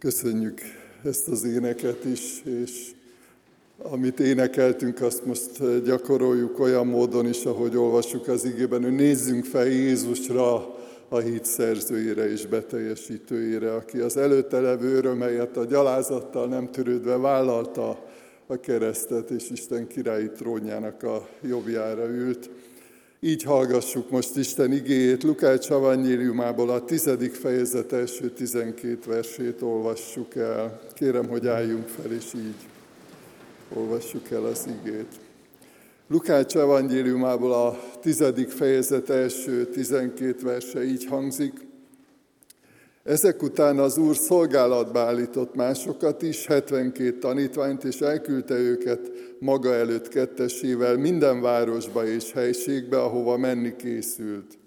Köszönjük ezt az éneket is, és amit énekeltünk, azt most gyakoroljuk olyan módon is, ahogy olvassuk az igében, hogy nézzünk fel Jézusra, a hit szerzőjére és beteljesítőjére, aki az előtte levő örömelyet a gyalázattal nem törődve vállalta a keresztet, és Isten királyi trónjának a jobbjára ült. Így hallgassuk most Isten igéjét, Lukács Avanyéliumából a tizedik fejezet első tizenkét versét olvassuk el. Kérem, hogy álljunk fel, és így olvassuk el az igét. Lukács evangéliumából a tizedik fejezet első tizenkét verse így hangzik. Ezek után az Úr szolgálatba állított másokat is, 72 tanítványt, és elküldte őket maga előtt kettesével minden városba és helységbe, ahova menni készült.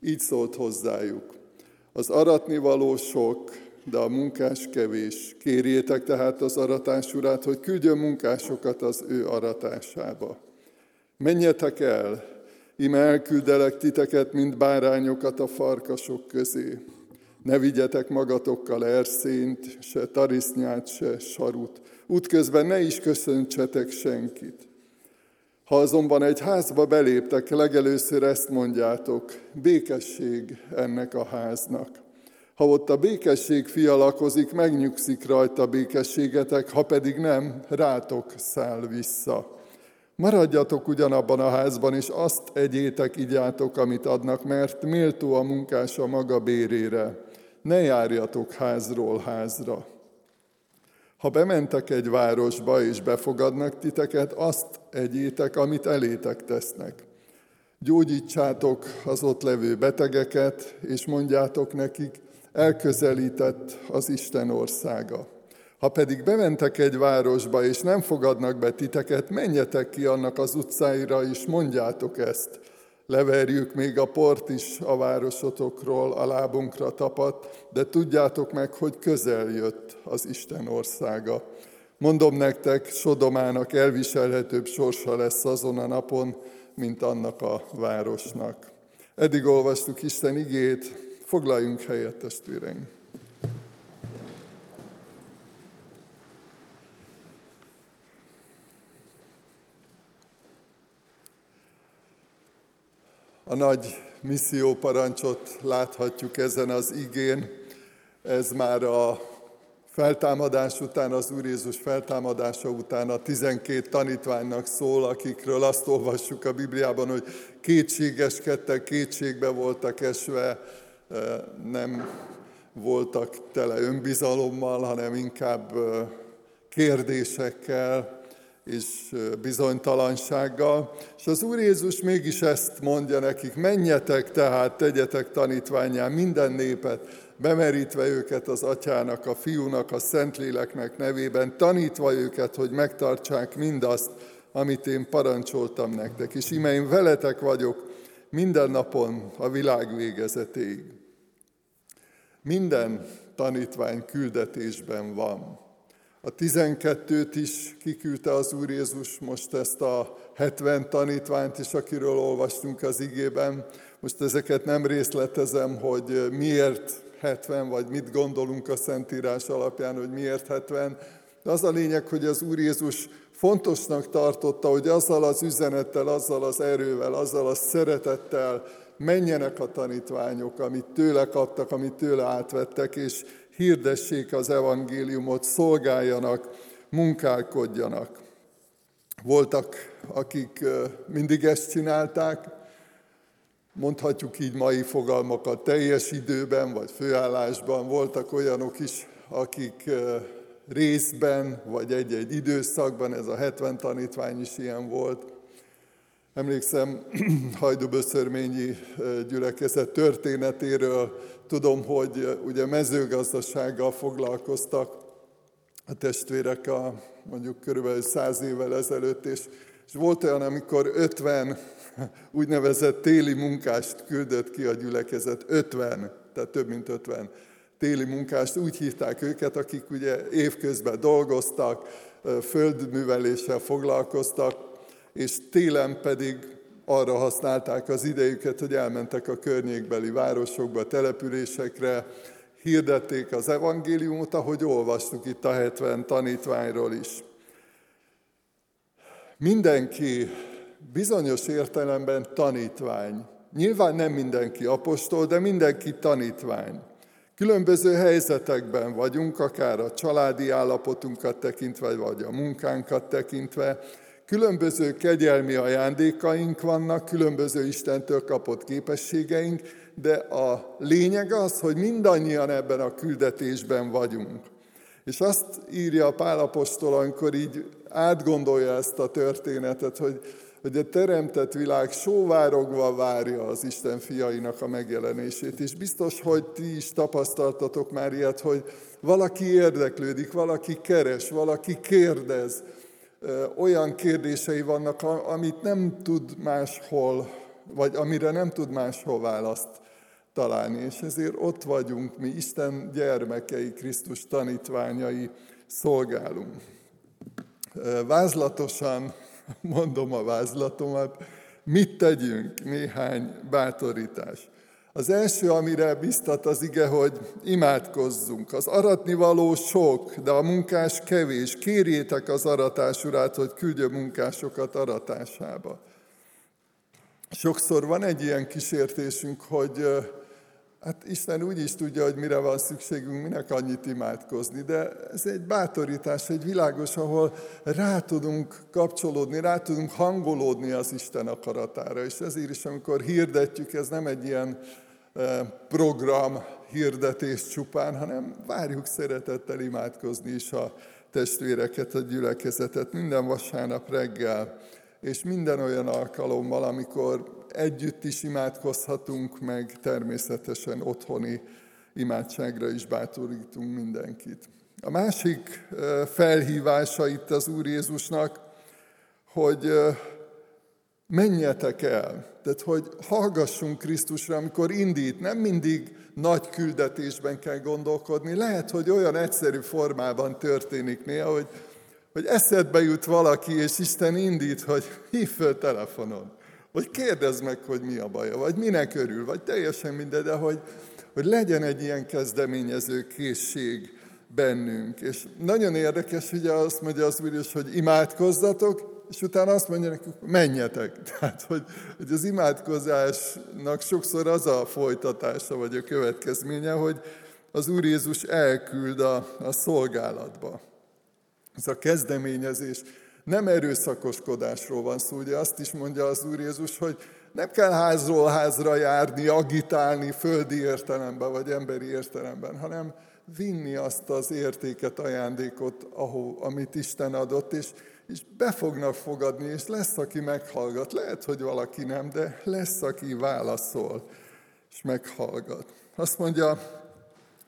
Így szólt hozzájuk. Az aratni való sok, de a munkás kevés. Kérjétek tehát az aratás urát, hogy küldjön munkásokat az ő aratásába. Menjetek el, ime elküldelek titeket, mint bárányokat a farkasok közé. Ne vigyetek magatokkal erszént, se tarisznyát, se sarut. Útközben ne is köszöntsetek senkit. Ha azonban egy házba beléptek, legelőször ezt mondjátok, békesség ennek a háznak. Ha ott a békesség fialakozik, megnyugszik rajta békességetek, ha pedig nem, rátok száll vissza. Maradjatok ugyanabban a házban, és azt egyétek, igyátok, amit adnak, mert méltó a munkás a maga bérére. Ne járjatok házról házra. Ha bementek egy városba, és befogadnak titeket, azt egyétek, amit elétek tesznek. Gyógyítsátok az ott levő betegeket, és mondjátok nekik, elközelített az Isten országa. Ha pedig bementek egy városba, és nem fogadnak be titeket, menjetek ki annak az utcáira, és mondjátok ezt. Leverjük még a port is a városotokról, a lábunkra tapadt, de tudjátok meg, hogy közel jött az Isten országa. Mondom nektek, Sodomának elviselhetőbb sorsa lesz azon a napon, mint annak a városnak. Eddig olvastuk Isten igét, foglaljunk helyet, testvéreink. A nagy misszióparancsot láthatjuk ezen az igén. Ez már a feltámadás után, az Úr Jézus feltámadása után a 12 tanítványnak szól, akikről azt olvassuk a Bibliában, hogy kétségeskedtek, kétségbe voltak esve, nem voltak tele önbizalommal, hanem inkább kérdésekkel, és bizonytalansággal. És az Úr Jézus mégis ezt mondja nekik, menjetek tehát, tegyetek tanítványán minden népet, bemerítve őket az atyának, a fiúnak, a szentléleknek nevében, tanítva őket, hogy megtartsák mindazt, amit én parancsoltam nektek. És ime én veletek vagyok minden napon a világ végezetéig. Minden tanítvány küldetésben van. A tizenkettőt is kiküldte az Úr Jézus, most ezt a 70 tanítványt is, akiről olvastunk az igében. Most ezeket nem részletezem, hogy miért 70, vagy mit gondolunk a Szentírás alapján, hogy miért 70. De az a lényeg, hogy az Úr Jézus fontosnak tartotta, hogy azzal az üzenettel, azzal az erővel, azzal a szeretettel menjenek a tanítványok, amit tőle kaptak, amit tőle átvettek, és hirdessék az evangéliumot, szolgáljanak, munkálkodjanak. Voltak, akik mindig ezt csinálták, mondhatjuk így mai fogalmakat, teljes időben vagy főállásban. Voltak olyanok is, akik részben vagy egy-egy időszakban, ez a 70 tanítvány is ilyen volt, Emlékszem Hajduböszörményi gyülekezet történetéről, tudom, hogy ugye mezőgazdasággal foglalkoztak a testvérek a, mondjuk körülbelül száz évvel ezelőtt, és, és volt olyan, amikor 50 úgynevezett téli munkást küldött ki a gyülekezet, 50, tehát több mint 50 téli munkást, úgy hívták őket, akik ugye évközben dolgoztak, földműveléssel foglalkoztak, és télen pedig arra használták az idejüket, hogy elmentek a környékbeli városokba, településekre, hirdették az evangéliumot, ahogy olvastuk itt a 70 tanítványról is. Mindenki bizonyos értelemben tanítvány. Nyilván nem mindenki apostol, de mindenki tanítvány. Különböző helyzetekben vagyunk, akár a családi állapotunkat tekintve, vagy a munkánkat tekintve. Különböző kegyelmi ajándékaink vannak, különböző Istentől kapott képességeink, de a lényeg az, hogy mindannyian ebben a küldetésben vagyunk. És azt írja a Pálapostól, amikor így átgondolja ezt a történetet, hogy, hogy a teremtett világ sóvárogva várja az Isten fiainak a megjelenését. És biztos, hogy ti is tapasztaltatok már ilyet, hogy valaki érdeklődik, valaki keres, valaki kérdez, olyan kérdései vannak, amit nem tud máshol, vagy amire nem tud máshol választ találni. És ezért ott vagyunk, mi Isten gyermekei, Krisztus tanítványai, szolgálunk. Vázlatosan mondom a vázlatomat, mit tegyünk, néhány bátorítás. Az első, amire biztat az ige, hogy imádkozzunk. Az aratni való sok, de a munkás kevés. Kérjétek az aratás urát, hogy küldje munkásokat aratásába. Sokszor van egy ilyen kísértésünk, hogy Hát Isten úgy is tudja, hogy mire van szükségünk, minek annyit imádkozni, de ez egy bátorítás, egy világos, ahol rá tudunk kapcsolódni, rá tudunk hangolódni az Isten akaratára. És ezért is, amikor hirdetjük, ez nem egy ilyen program hirdetés csupán, hanem várjuk szeretettel imádkozni is a testvéreket, a gyülekezetet minden vasárnap reggel, és minden olyan alkalommal, amikor együtt is imádkozhatunk, meg természetesen otthoni imádságra is bátorítunk mindenkit. A másik felhívása itt az Úr Jézusnak, hogy menjetek el. Tehát, hogy hallgassunk Krisztusra, amikor indít. Nem mindig nagy küldetésben kell gondolkodni. Lehet, hogy olyan egyszerű formában történik néha, hogy, hogy eszedbe jut valaki, és Isten indít, hogy hív föl telefonon. Vagy kérdezd meg, hogy mi a baja, vagy minek örül, vagy teljesen minden, de hogy, hogy legyen egy ilyen kezdeményező készség bennünk. És nagyon érdekes, ugye azt mondja az Úr hogy imádkozzatok, és utána azt mondja nekünk, menjetek. Tehát, hogy, hogy az imádkozásnak sokszor az a folytatása, vagy a következménye, hogy az Úr Jézus elküld a, a szolgálatba. Ez a kezdeményezés nem erőszakoskodásról van szó, ugye azt is mondja az Úr Jézus, hogy nem kell házról házra járni, agitálni földi értelemben, vagy emberi értelemben, hanem vinni azt az értéket, ajándékot, ahol, amit Isten adott, és, és be fognak fogadni, és lesz, aki meghallgat. Lehet, hogy valaki nem, de lesz, aki válaszol, és meghallgat. Azt mondja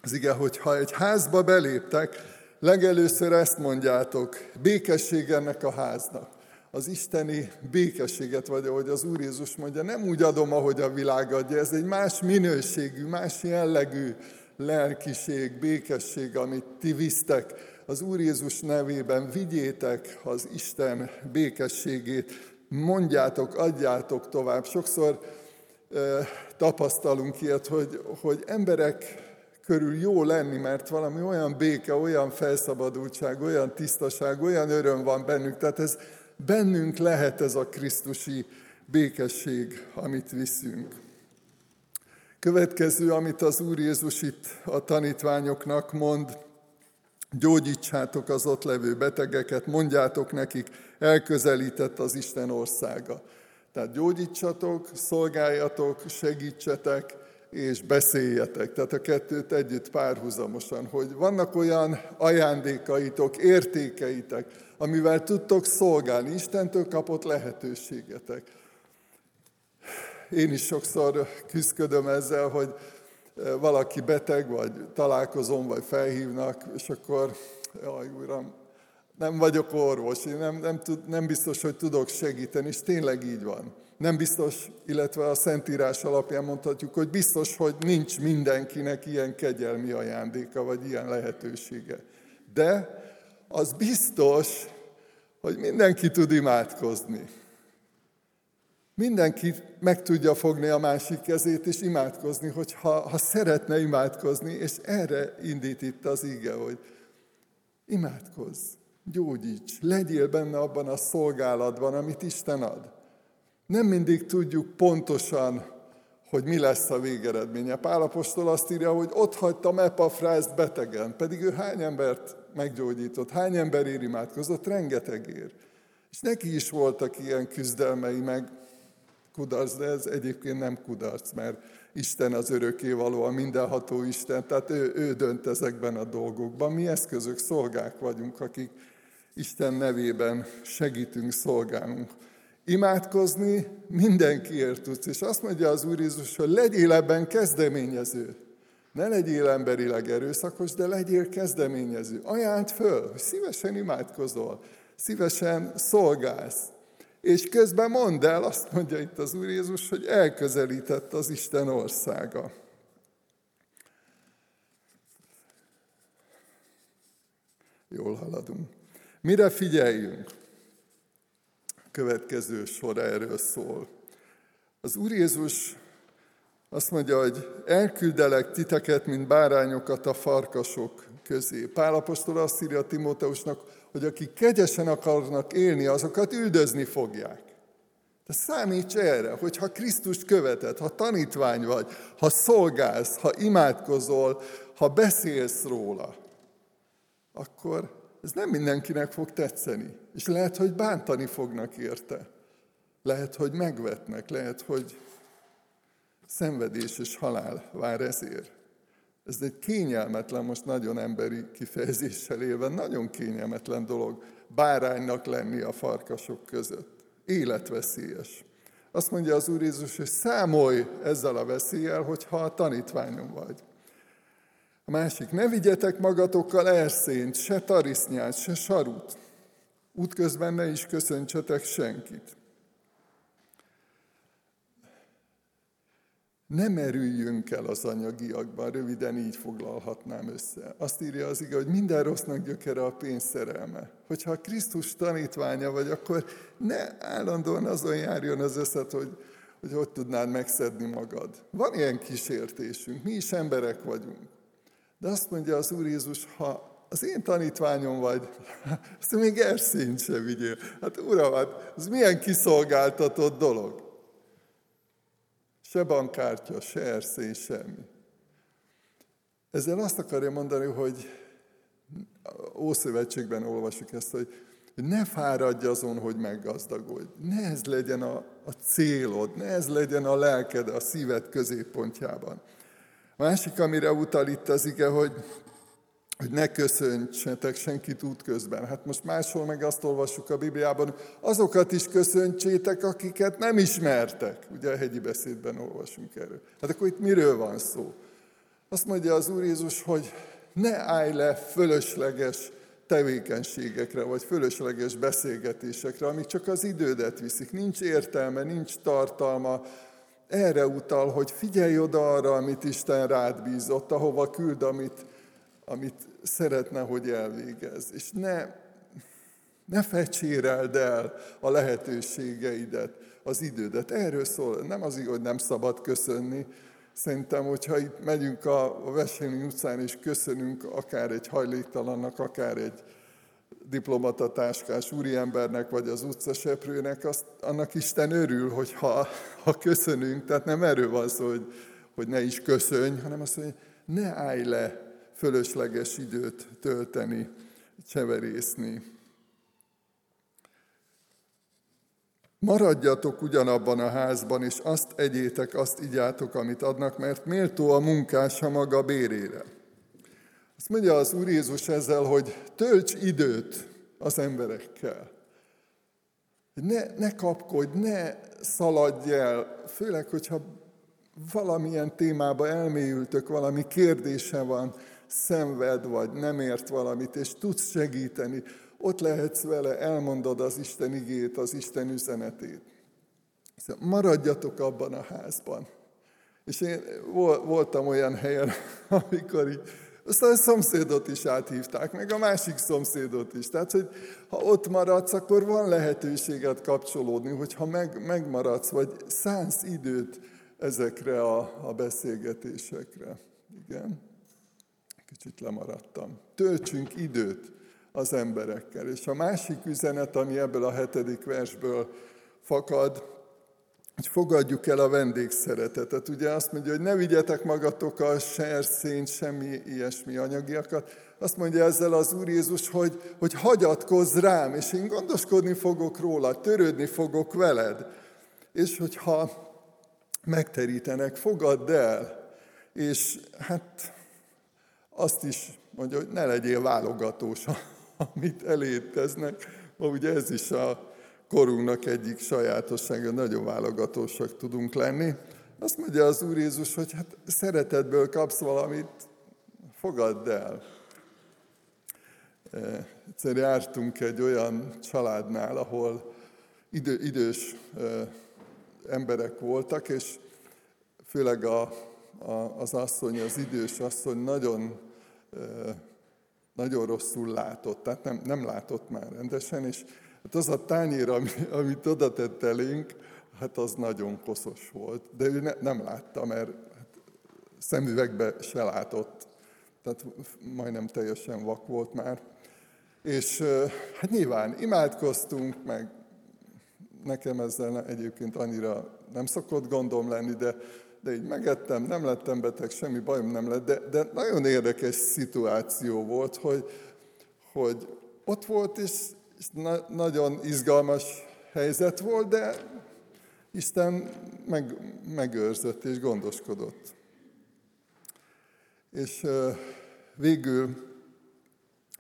az ige, hogy ha egy házba beléptek, Legelőször ezt mondjátok, békesség ennek a háznak. Az isteni békességet, vagy ahogy az Úr Jézus mondja, nem úgy adom, ahogy a világ adja, ez egy más minőségű, más jellegű lelkiség, békesség, amit ti visztek. Az Úr Jézus nevében vigyétek az Isten békességét, mondjátok, adjátok tovább. Sokszor eh, tapasztalunk ilyet, hogy, hogy emberek körül jó lenni, mert valami olyan béke, olyan felszabadultság, olyan tisztaság, olyan öröm van bennünk. Tehát ez bennünk lehet ez a Krisztusi békesség, amit viszünk. Következő, amit az Úr Jézus itt a tanítványoknak mond, gyógyítsátok az ott levő betegeket, mondjátok nekik, elközelített az Isten országa. Tehát gyógyítsatok, szolgáljatok, segítsetek, és beszéljetek. Tehát a kettőt együtt párhuzamosan, hogy vannak olyan ajándékaitok, értékeitek, amivel tudtok szolgálni. Istentől kapott lehetőségetek. Én is sokszor küzdködöm ezzel, hogy valaki beteg, vagy találkozom, vagy felhívnak, és akkor, jaj, uram, nem vagyok orvos, én nem, nem, tud, nem biztos, hogy tudok segíteni, és tényleg így van nem biztos, illetve a Szentírás alapján mondhatjuk, hogy biztos, hogy nincs mindenkinek ilyen kegyelmi ajándéka, vagy ilyen lehetősége. De az biztos, hogy mindenki tud imádkozni. Mindenki meg tudja fogni a másik kezét és imádkozni, hogy ha, szeretne imádkozni, és erre indít itt az ige, hogy imádkozz, gyógyíts, legyél benne abban a szolgálatban, amit Isten ad. Nem mindig tudjuk pontosan, hogy mi lesz a végeredménye. Pálapostól azt írja, hogy ott hagytam Epafrászt betegen, pedig ő hány embert meggyógyított, hány ér imádkozott, rengetegért. És neki is voltak ilyen küzdelmei, meg kudarc, de ez egyébként nem kudarc, mert Isten az öröké való, a mindenható Isten, tehát ő, ő dönt ezekben a dolgokban. Mi eszközök, szolgák vagyunk, akik Isten nevében segítünk, szolgálunk. Imádkozni mindenkiért tudsz, és azt mondja az Úr Jézus, hogy legyél ebben kezdeményező. Ne legyél emberileg erőszakos, de legyél kezdeményező. Ajánt föl, hogy szívesen imádkozol, szívesen szolgálsz. És közben mondd el, azt mondja itt az Úr Jézus, hogy elközelített az Isten országa. Jól haladunk. Mire figyeljünk? Következő sor erről szól. Az Úr Jézus azt mondja, hogy elküldelek titeket, mint bárányokat a farkasok közé. Pálapostól azt írja Timóteusnak, hogy akik kegyesen akarnak élni, azokat üldözni fogják. De számíts erre, hogy ha Krisztust követed, ha tanítvány vagy, ha szolgálsz, ha imádkozol, ha beszélsz róla, akkor ez nem mindenkinek fog tetszeni. És lehet, hogy bántani fognak érte. Lehet, hogy megvetnek, lehet, hogy szenvedés és halál vár ezért. Ez egy kényelmetlen, most nagyon emberi kifejezéssel élve, nagyon kényelmetlen dolog báránynak lenni a farkasok között. Életveszélyes. Azt mondja az Úr Jézus, hogy számolj ezzel a veszéllyel, hogyha a tanítványom vagy. A másik, ne vigyetek magatokkal erszényt, se tarisznyát, se sarut. Útközben ne is köszöntsetek senkit. Ne merüljünk el az anyagiakban, röviden így foglalhatnám össze. Azt írja az ige, hogy minden rossznak gyökere a pénzszerelme. Hogyha a Krisztus tanítványa vagy, akkor ne állandóan azon járjon az összet, hogy hogy hogy tudnád megszedni magad. Van ilyen kísértésünk, mi is emberek vagyunk. De azt mondja az Úr Jézus, ha az én tanítványom vagy, azt még erszényt se vigyél. Hát uram, hát ez milyen kiszolgáltatott dolog. Se bankkártya, se erszény, semmi. Ezzel azt akarja mondani, hogy Ószövetségben olvasjuk ezt, hogy ne fáradj azon, hogy meggazdagodj. Ne ez legyen a, a célod, ne ez legyen a lelked, a szíved középpontjában. A másik, amire utal itt az ige, hogy, hogy ne köszöntsetek senkit útközben. Hát most máshol meg azt olvassuk a Bibliában, azokat is köszöntsétek, akiket nem ismertek. Ugye a hegyi beszédben olvasunk erről. Hát akkor itt miről van szó? Azt mondja az Úr Jézus, hogy ne állj le fölösleges tevékenységekre, vagy fölösleges beszélgetésekre, amik csak az idődet viszik. Nincs értelme, nincs tartalma, erre utal, hogy figyelj oda arra, amit Isten rád bízott, ahova küld, amit, amit szeretne, hogy elvégez. És ne, ne fecséreld el a lehetőségeidet, az idődet. Erről szól, nem az, hogy nem szabad köszönni. Szerintem, hogyha itt megyünk a Veselin utcán és köszönünk akár egy hajléktalannak, akár egy diplomatatáskás úriembernek, vagy az utcaseprőnek, azt, annak Isten örül, hogy ha, ha köszönünk, tehát nem erről van szó, hogy, hogy ne is köszönj, hanem azt mondja, ne állj le fölösleges időt tölteni, cseverészni. Maradjatok ugyanabban a házban, és azt egyétek, azt igyátok, amit adnak, mert méltó a munkás a maga bérére. Azt mondja az Úr Jézus ezzel, hogy tölts időt az emberekkel. Ne, ne kapkodj, ne szaladj el, főleg, hogyha valamilyen témába elmélyültök, valami kérdése van, szenved vagy, nem ért valamit, és tudsz segíteni, ott lehetsz vele, elmondod az Isten igét, az Isten üzenetét. Szóval maradjatok abban a házban. És én voltam olyan helyen, amikor így Aztán a szomszédot is áthívták, meg a másik szomszédot is. Tehát, hogy ha ott maradsz, akkor van lehetőséget kapcsolódni, hogyha meg, megmaradsz, vagy szánsz időt ezekre a, a beszélgetésekre. Igen. Kicsit lemaradtam. Töltsünk időt az emberekkel. És a másik üzenet, ami ebből a hetedik versből fakad, hogy fogadjuk el a vendégszeretetet. Ugye azt mondja, hogy ne vigyetek magatokkal ser, szént, semmi ilyesmi anyagiakat. Azt mondja ezzel az Úr Jézus, hogy, hogy hagyatkozz rám, és én gondoskodni fogok róla, törődni fogok veled. És hogyha megterítenek, fogadd el. És hát azt is mondja, hogy ne legyél válogatós, amit eléteznek. Ma ugye ez is a korunknak egyik sajátossága, nagyon válogatósak tudunk lenni. Azt mondja az Úr Jézus, hogy hát szeretetből kapsz valamit, fogadd el. E, egyszer jártunk egy olyan családnál, ahol idő, idős e, emberek voltak, és főleg a, a, az asszony, az idős asszony nagyon, nagyon rosszul látott, tehát nem, nem látott már rendesen, és Hát az a tányér, amit oda tett elénk, hát az nagyon koszos volt. De ő ne, nem látta, mert hát szemüvegbe se látott. Tehát majdnem teljesen vak volt már. És hát nyilván imádkoztunk, meg nekem ezzel egyébként annyira nem szokott gondom lenni, de, de így megettem, nem lettem beteg, semmi bajom nem lett, de, de nagyon érdekes szituáció volt, hogy, hogy ott volt, és és na- nagyon izgalmas helyzet volt, de Isten meg, megőrzött és gondoskodott. És végül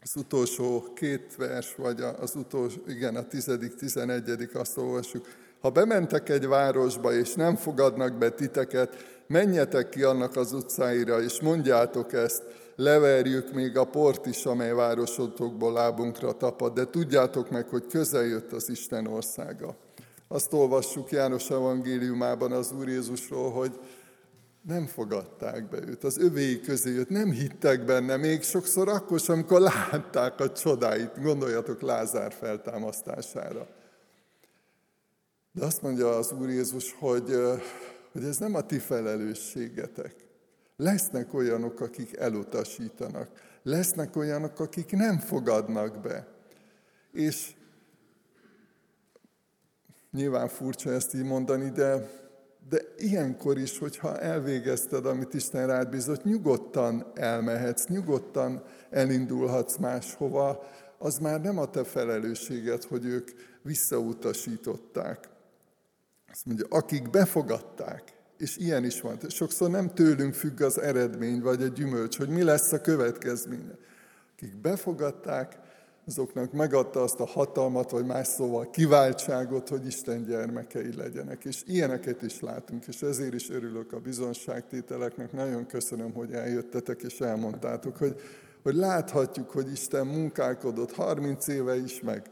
az utolsó két vers, vagy az utolsó, igen, a tizedik, tizenegyedik, azt olvassuk. Ha bementek egy városba, és nem fogadnak be titeket, menjetek ki annak az utcáira, és mondjátok ezt, leverjük még a port is, amely városotokból lábunkra tapad, de tudjátok meg, hogy közel jött az Isten országa. Azt olvassuk János evangéliumában az Úr Jézusról, hogy nem fogadták be őt, az övéi közé jött, nem hittek benne, még sokszor akkor sem, amikor látták a csodáit, gondoljatok Lázár feltámasztására. De azt mondja az Úr Jézus, hogy, hogy ez nem a ti felelősségetek. Lesznek olyanok, akik elutasítanak. Lesznek olyanok, akik nem fogadnak be. És nyilván furcsa ezt így mondani, de, de ilyenkor is, hogyha elvégezted, amit Isten rád bízott, nyugodtan elmehetsz, nyugodtan elindulhatsz máshova, az már nem a te felelősséged, hogy ők visszautasították. Azt mondja, akik befogadták, és ilyen is van. Sokszor nem tőlünk függ az eredmény, vagy a gyümölcs, hogy mi lesz a következménye. Akik befogadták, azoknak megadta azt a hatalmat, vagy más szóval kiváltságot, hogy Isten gyermekei legyenek. És ilyeneket is látunk, és ezért is örülök a bizonságtételeknek. Nagyon köszönöm, hogy eljöttetek és elmondtátok, hogy, hogy láthatjuk, hogy Isten munkálkodott 30 éve is, meg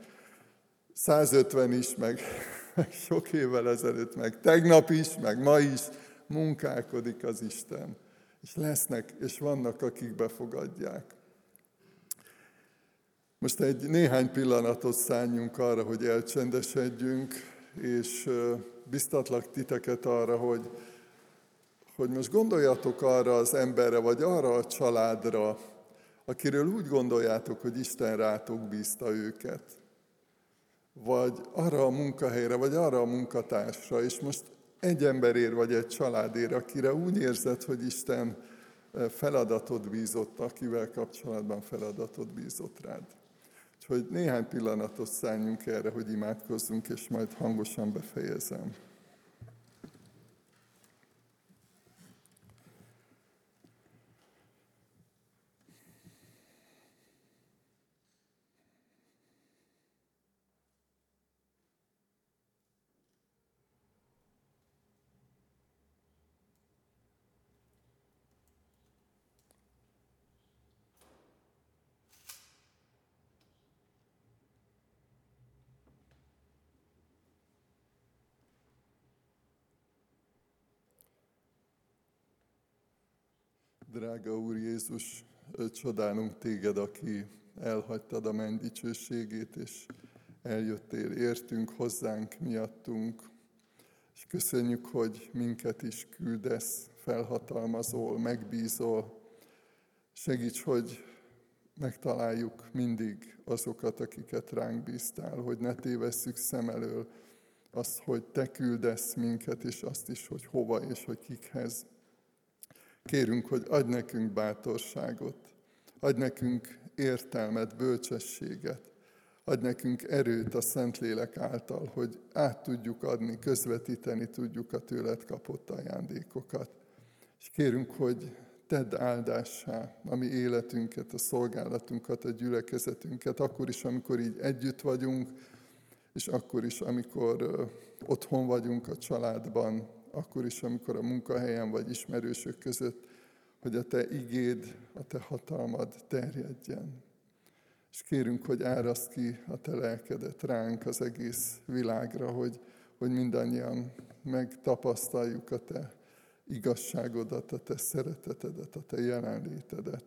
150 is, meg meg sok évvel ezelőtt, meg tegnap is, meg ma is munkálkodik az Isten. És lesznek, és vannak, akik befogadják. Most egy néhány pillanatot szálljunk arra, hogy elcsendesedjünk, és biztatlak titeket arra, hogy, hogy most gondoljatok arra az emberre, vagy arra a családra, akiről úgy gondoljátok, hogy Isten rátok bízta őket vagy arra a munkahelyre, vagy arra a munkatársra, és most egy emberért, vagy egy családért, akire úgy érzed, hogy Isten eh, feladatot bízott, akivel kapcsolatban feladatot bízott rád. Úgyhogy néhány pillanatot szálljunk erre, hogy imádkozzunk, és majd hangosan befejezem. Drága Úr Jézus, csodálunk téged, aki elhagytad a menny dicsőségét, és eljöttél értünk, hozzánk, miattunk. És köszönjük, hogy minket is küldesz, felhatalmazol, megbízol. Segíts, hogy megtaláljuk mindig azokat, akiket ránk bíztál, hogy ne tévesszük szem elől azt, hogy te küldesz minket, és azt is, hogy hova és hogy kikhez. Kérünk, hogy adj nekünk bátorságot, adj nekünk értelmet, bölcsességet, adj nekünk erőt a Szentlélek által, hogy át tudjuk adni, közvetíteni tudjuk a tőled kapott ajándékokat. És kérünk, hogy tedd áldássá a mi életünket, a szolgálatunkat, a gyülekezetünket, akkor is, amikor így együtt vagyunk, és akkor is, amikor otthon vagyunk a családban, akkor is, amikor a munkahelyen vagy ismerősök között, hogy a Te igéd, a Te hatalmad terjedjen. És kérünk, hogy áraszt ki a Te lelkedet ránk az egész világra, hogy, hogy mindannyian megtapasztaljuk a Te igazságodat, a Te szeretetedet, a Te jelenlétedet.